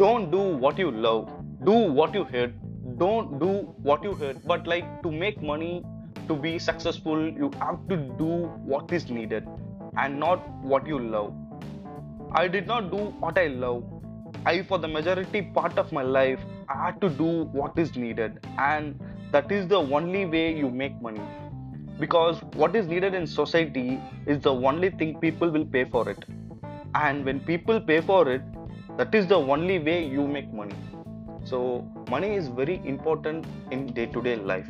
don't do what you love do what you hate don't do what you hate but like to make money to be successful you have to do what is needed and not what you love. I did not do what i love. I for the majority part of my life i had to do what is needed and that is the only way you make money. Because what is needed in society is the only thing people will pay for it. And when people pay for it that is the only way you make money. So money is very important in day to day life.